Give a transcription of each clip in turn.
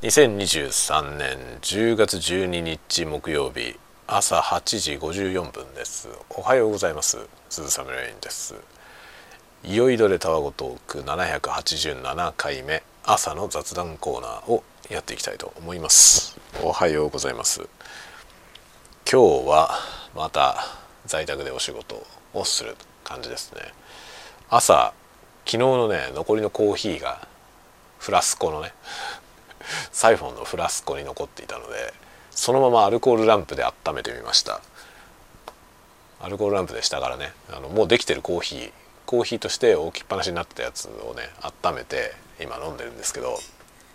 2023年10月12日木曜日朝8時54分です。おはようございます。鈴雨レインです。いよいどれたわごトーク787回目朝の雑談コーナーをやっていきたいと思います。おはようございます。今日はまた在宅でお仕事をする感じですね。朝昨日のね残りのコーヒーがフラスコのねサイフォンのフラスコに残っていたのでそのままアルコールランプで温めてみました。アルコールランプでしたからね。あのもうできてるコーヒーコーヒーとして置きっぱなしになってたやつをね温めて今飲んでるんですけど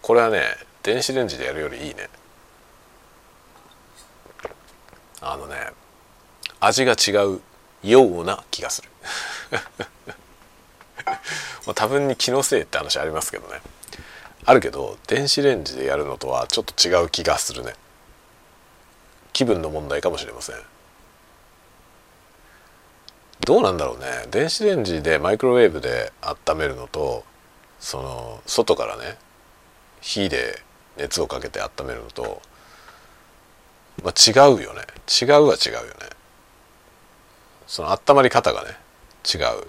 これはね電子レンジでやるよりいいね。あのね味が違うような気がする。まあ多分に気のせいって話ありますけどね。あるけど電子レンジでやるのとはちょっと違う気がするね。気分の問題かもしれません。どうなんだろうね。電子レンジでマイクロウェーブで温めるのとその外からね火で熱をかけて温めるのと、まあ、違うよね。違うは違うよね。その温まり方がね違う。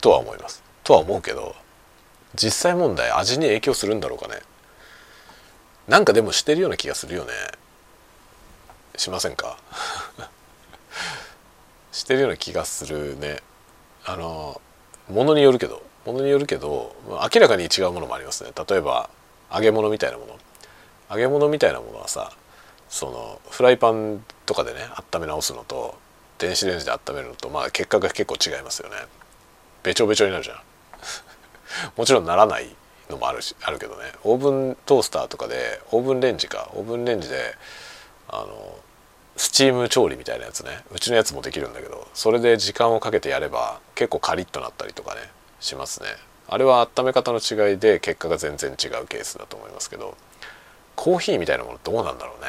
とは思います。とは思うけど実際問題味に影響するんだろうかね。なんかでもしてるような気がするよね。しませんか？してるような気がするね。あのものによるけど。ものによるけど明らかに違うものもありますね。例えば揚げ物みたいなもの。揚げ物みたいなものはさそのフライパンとかでね温め直すのと電子レンジで温めるのとまあ結果が結構違いますよね。べちょべちょになるじゃん。もちろんならないのもあるしあるけどね。オーブントースターとかでオーブンレンジか。オーブンレンジであのスチーム調理みたいなやつね。うちのやつもできるんだけどそれで時間をかけてやれば結構カリッとなったりとかねしますね。あれは温め方の違いで結果が全然違うケースだと思いますけどコーヒーみたいなものどうなんだろうね。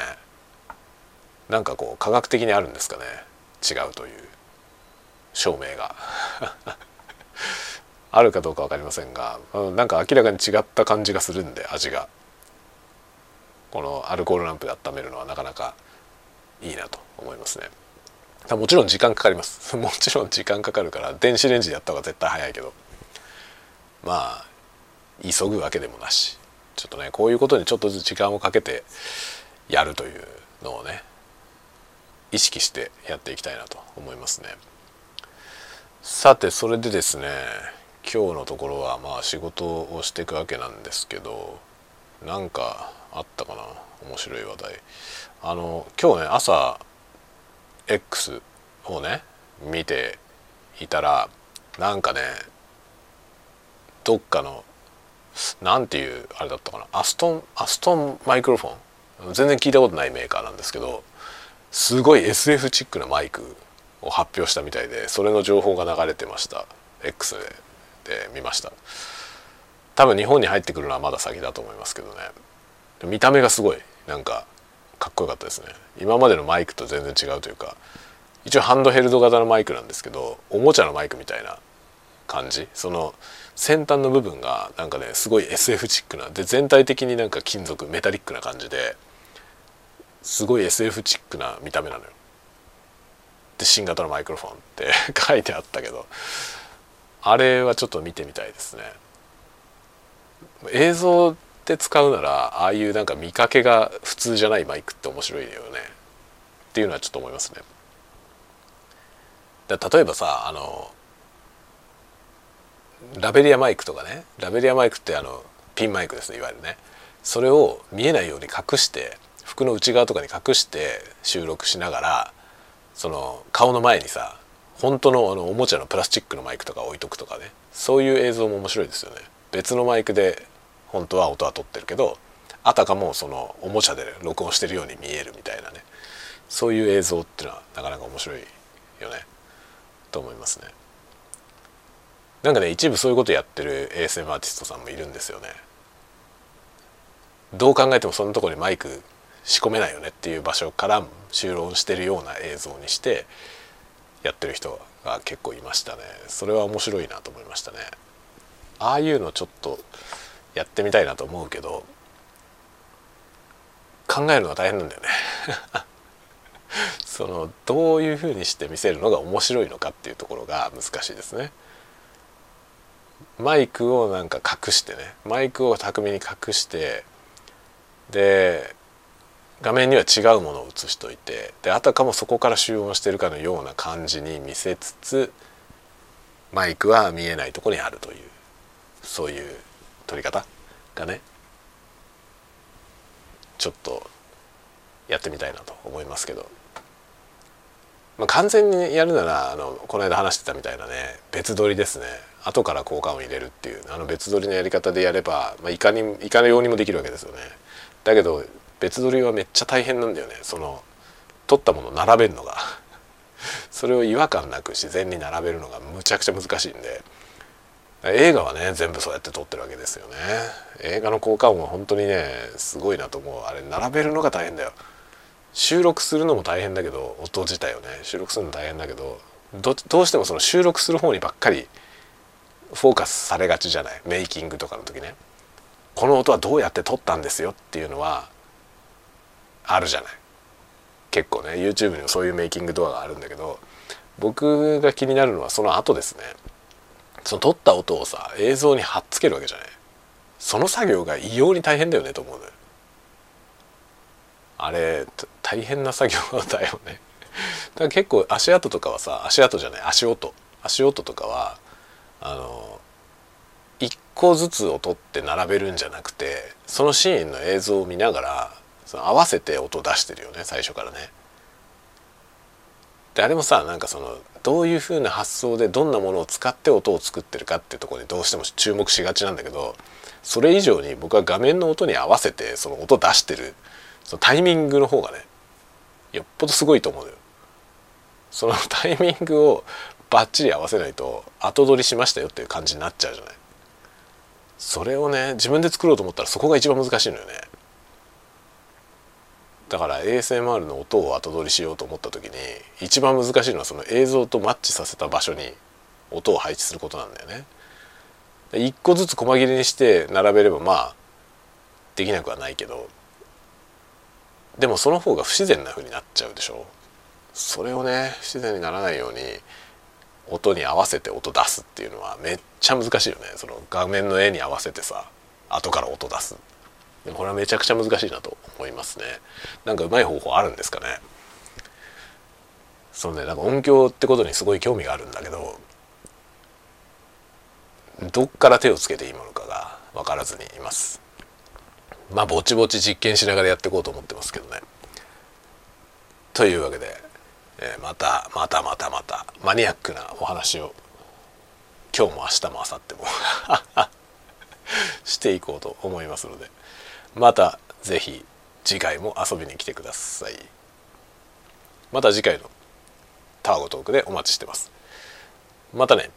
なんかこう科学的にあるんですかね。違うという。証明が。あるかどうか分かりませんがなんか明らかに違った感じがするんで味が。このアルコールランプで温めるのはなかなかいいなと思いますね。もちろん時間かかります。もちろん時間かかるから電子レンジでやった方が絶対早いけど。まあ急ぐわけでもなし。ちょっとねこういうことにちょっとずつ時間をかけてやるというのをね意識してやっていきたいなと思いますね。さてそれでですね今日のところはまあ仕事をしていくわけなんですけどなんかあったかな？面白い話題。あの今日ね朝 X をね見ていたらなんかねどっかのなんていうあれだったかな？アストンアストンマイクロフォン全然聞いたことないメーカーなんですけどすごい SF チックなマイクを発表したみたいでそれの情報が流れてました。X で。で見ました。多分日本に入ってくるのはまだ先だと思いますけどね。見た目がすごいなんかかっこよかったですね。今までのマイクと全然違うというか一応ハンドヘルド型のマイクなんですけどおもちゃのマイクみたいな感じ。その先端の部分がなんかねすごい SF チックなで全体的になんか金属メタリックな感じですごい SF チックな見た目なのよ。で新型のマイクロフォンって 書いてあったけど。あれはちょっと見てみたいですね。映像で使うならああいうなんか見かけが普通じゃないマイクって面白いよね。っていうのはちょっと思いますね。例えばさあのラベリアマイクとかね。ラベリアマイクってあのピンマイクですねいわゆるね。それを見えないように隠して服の内側とかに隠して収録しながらその顔の前にさ本当のあのおもちゃのプラスチックのマイクとか置いとくとかね。そういう映像も面白いですよね。別のマイクで本当は音は取ってるけどあたかもそのおもちゃで録音してるように見えるみたいなね。そういう映像っていうのはなかなか面白いよね。と思いますね。なんかね一部そういうことやってる ASM アーティストさんもいるんですよね。どう考えてもそんなところにマイク仕込めないよねっていう場所から収録してるような映像にしてやってる人が結構いましたね。それは面白いなと思いましたね。ああいうのちょっとやってみたいなと思うけど考えるのが大変なんだよね。そのどういうふうにして見せるのが面白いのかっていうところが難しいですね。マイクをなんか隠してね。マイクを巧みに隠してで画面には違うものを映しといてであたかもそこから集音してるかのような感じに見せつつマイクは見えないとこにあるというそういう撮り方がねちょっとやってみたいなと思いますけど、まあ、完全にやるならあのこの間話してたみたいなね別撮りですね。後から効果音入れるっていうあの別撮りのやり方でやれば、まあ、いかにいかのようにもできるわけですよね。だけど別撮りはめっちゃ大変なんだよね。その撮ったものを並べるのが。それを違和感なく自然に並べるのがむちゃくちゃ難しいんで。映画はね全部そうやって撮ってるわけですよね。映画の効果音は本当にねすごいなと思う。あれ並べるのが大変だよ。収録するのも大変だけど音自体をね収録するの大変だけどどうしてもその収録する方にばっかりフォーカスされがちじゃない？メイキングとかの時ね。この音はどうやって撮ったんですよっていうのはあるじゃない。結構ね YouTube にもそういうメイキング動画があるんだけど僕が気になるのはその後ですね。その撮った音をさ映像に貼っつけるわけじゃない。その作業が異様に大変だよねと思うのよ。あれ大変な作業だよね。だから結構足跡とかはさ足跡じゃない足音。足音とかはあの一個ずつを取って並べるんじゃなくてそのシーンの映像を見ながらその合わせて音出してるよね最初からね。であれもさなんかそのどういうふうな発想でどんなものを使って音を作ってるかっていうところにどうしても注目しがちなんだけどそれ以上に僕は画面の音に合わせてその音出してるそのタイミングの方がねよっぽどすごいと思うのよ。そのタイミングをバッチリ合わせないと後取りしましたよっていう感じになっちゃうじゃない。それをね自分で作ろうと思ったらそこが一番難しいのよね。だから ASMR の音を後取りしようと思った時に一番難しいのはその映像とマッチさせた場所に音を配置することなんだよね。一個ずつ細切れにして並べればまあできなくはないけどでもその方が不自然な風になっちゃうでしょ。それをね不自然にならないように音に合わせて音出すっていうのはめっちゃ難しいよね。その画面の絵に合わせてさ後から音出す。これはめちゃくちゃ難しいなと思いますね。なんかうまい方法あるんですかね。そうねなんか音響ってことにすごい興味があるんだけどどっから手をつけていいものかが分からずにいます。まあぼちぼち実験しながらやっていこうと思ってますけどね。というわけで、えー、またまたまたまたマニアックなお話を今日も明日も明後日も していこうと思いますのでまた是非次回も遊びに来てください。また次回のターゴトークでお待ちしてます。またね。